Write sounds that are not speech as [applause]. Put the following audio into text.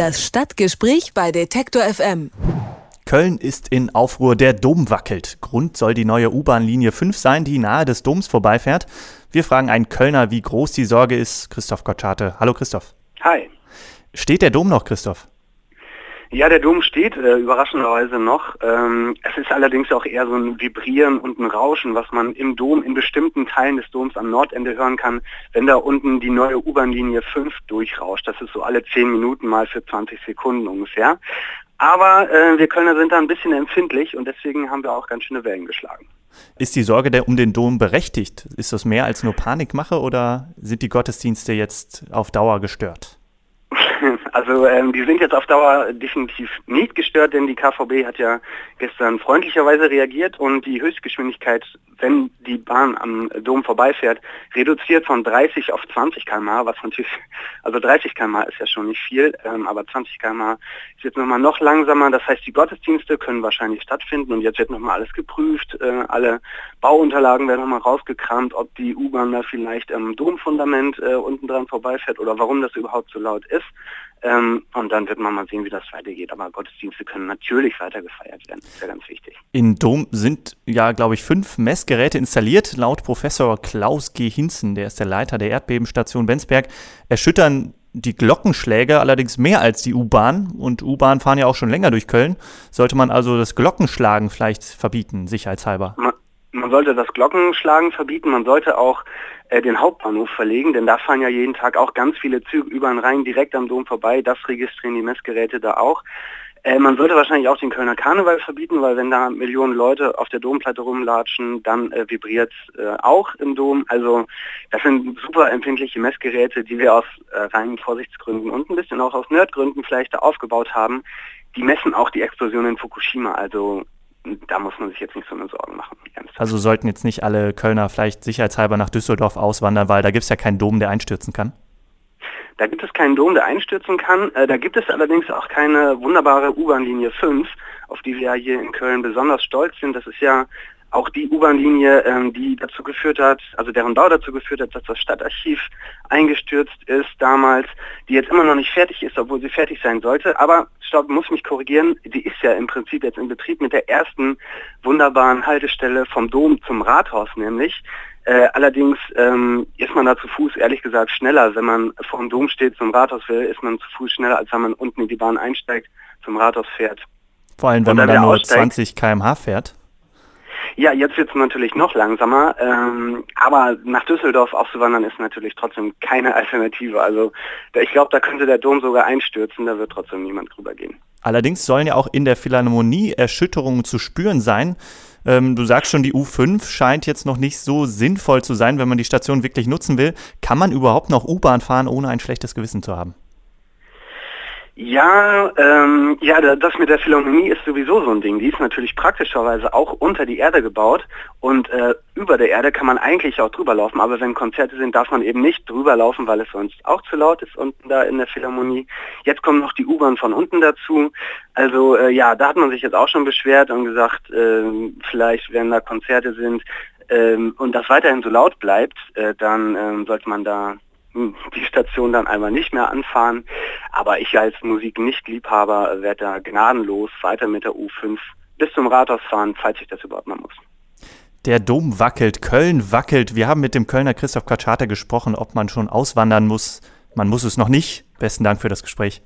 Das Stadtgespräch bei Detektor FM. Köln ist in Aufruhr, der Dom wackelt. Grund soll die neue U-Bahn-Linie 5 sein, die nahe des Doms vorbeifährt. Wir fragen einen Kölner, wie groß die Sorge ist. Christoph Gottscharte. Hallo Christoph. Hi. Steht der Dom noch, Christoph? Ja, der Dom steht äh, überraschenderweise noch. Ähm, es ist allerdings auch eher so ein Vibrieren und ein Rauschen, was man im Dom in bestimmten Teilen des Doms am Nordende hören kann, wenn da unten die neue U-Bahn-Linie 5 durchrauscht. Das ist so alle 10 Minuten mal für 20 Sekunden ungefähr. Aber äh, wir Kölner sind da ein bisschen empfindlich und deswegen haben wir auch ganz schöne Wellen geschlagen. Ist die Sorge der um den Dom berechtigt? Ist das mehr als nur Panikmache oder sind die Gottesdienste jetzt auf Dauer gestört? Also ähm, die sind jetzt auf Dauer definitiv nicht gestört, denn die KVB hat ja gestern freundlicherweise reagiert und die Höchstgeschwindigkeit, wenn die Bahn am Dom vorbeifährt, reduziert von 30 auf 20 km/h, was natürlich, also 30 km/h ist ja schon nicht viel, ähm, aber 20 km/h ist jetzt nochmal noch langsamer. Das heißt, die Gottesdienste können wahrscheinlich stattfinden und jetzt wird nochmal alles geprüft, äh, alle Bauunterlagen werden nochmal rausgekramt, ob die U-Bahn da vielleicht am Domfundament äh, unten dran vorbeifährt oder warum das überhaupt so laut ist. Ähm, und dann wird man mal sehen, wie das weitergeht. Aber Gottesdienste können natürlich weiter gefeiert werden. Das ist ja ganz wichtig. In Dom sind ja, glaube ich, fünf Messgeräte installiert. Laut Professor Klaus G. Hinzen, der ist der Leiter der Erdbebenstation Bensberg, erschüttern die Glockenschläge allerdings mehr als die U-Bahn. Und U-Bahn fahren ja auch schon länger durch Köln. Sollte man also das Glockenschlagen vielleicht verbieten, sicherheitshalber? Man, man sollte das Glockenschlagen verbieten. Man sollte auch äh, den Hauptbahnhof verlegen, denn da fahren ja jeden Tag auch ganz viele Züge über den Rhein direkt am Dom vorbei. Das registrieren die Messgeräte da auch. Äh, man sollte wahrscheinlich auch den Kölner Karneval verbieten, weil wenn da Millionen Leute auf der Domplatte rumlatschen, dann äh, vibriert äh, auch im Dom. Also das sind super empfindliche Messgeräte, die wir aus äh, reinen Vorsichtsgründen und ein bisschen auch aus Nerdgründen vielleicht da aufgebaut haben. Die messen auch die Explosion in Fukushima. Also da muss man sich jetzt nicht so eine Sorgen machen. Also sollten jetzt nicht alle Kölner vielleicht sicherheitshalber nach Düsseldorf auswandern, weil da gibt es ja keinen Dom, der einstürzen kann? Da gibt es keinen Dom, der einstürzen kann. Äh, da gibt es allerdings auch keine wunderbare U-Bahn-Linie 5, auf die wir ja hier in Köln besonders stolz sind. Das ist ja auch die U-Bahn-Linie, ähm, die dazu geführt hat, also deren Bau dazu geführt hat, dass das Stadtarchiv eingestürzt ist damals, die jetzt immer noch nicht fertig ist, obwohl sie fertig sein sollte. Aber stopp, muss mich korrigieren, die ist ja im Prinzip jetzt in Betrieb mit der ersten wunderbaren Haltestelle vom Dom zum Rathaus nämlich. Äh, allerdings ähm, ist man da zu Fuß ehrlich gesagt schneller. Wenn man vor dem Dom steht zum Rathaus will, ist man zu Fuß schneller, als wenn man unten in die Bahn einsteigt, zum Rathaus fährt. Vor allem, wenn man dann nur aussteigt. 20 km/h fährt. Ja, jetzt wird es natürlich noch langsamer, ähm, aber nach Düsseldorf aufzuwandern ist natürlich trotzdem keine [laughs] Alternative. Also ich glaube, da könnte der Dom sogar einstürzen, da wird trotzdem niemand drüber gehen. Allerdings sollen ja auch in der Philharmonie Erschütterungen zu spüren sein. Ähm, du sagst schon, die U5 scheint jetzt noch nicht so sinnvoll zu sein, wenn man die Station wirklich nutzen will. Kann man überhaupt noch U-Bahn fahren, ohne ein schlechtes Gewissen zu haben? Ja, ähm, ja, das mit der Philharmonie ist sowieso so ein Ding. Die ist natürlich praktischerweise auch unter die Erde gebaut und äh, über der Erde kann man eigentlich auch drüber laufen, aber wenn Konzerte sind, darf man eben nicht drüber laufen, weil es sonst auch zu laut ist unten da in der Philharmonie. Jetzt kommt noch die U-Bahn von unten dazu. Also äh, ja, da hat man sich jetzt auch schon beschwert und gesagt, äh, vielleicht wenn da Konzerte sind ähm, und das weiterhin so laut bleibt, äh, dann ähm, sollte man da die Station dann einmal nicht mehr anfahren. Aber ich als Musik-Nicht-Liebhaber werde da gnadenlos weiter mit der U5 bis zum Rathaus fahren, falls ich das überhaupt mal muss. Der Dom wackelt, Köln wackelt. Wir haben mit dem Kölner Christoph Katschata gesprochen, ob man schon auswandern muss. Man muss es noch nicht. Besten Dank für das Gespräch.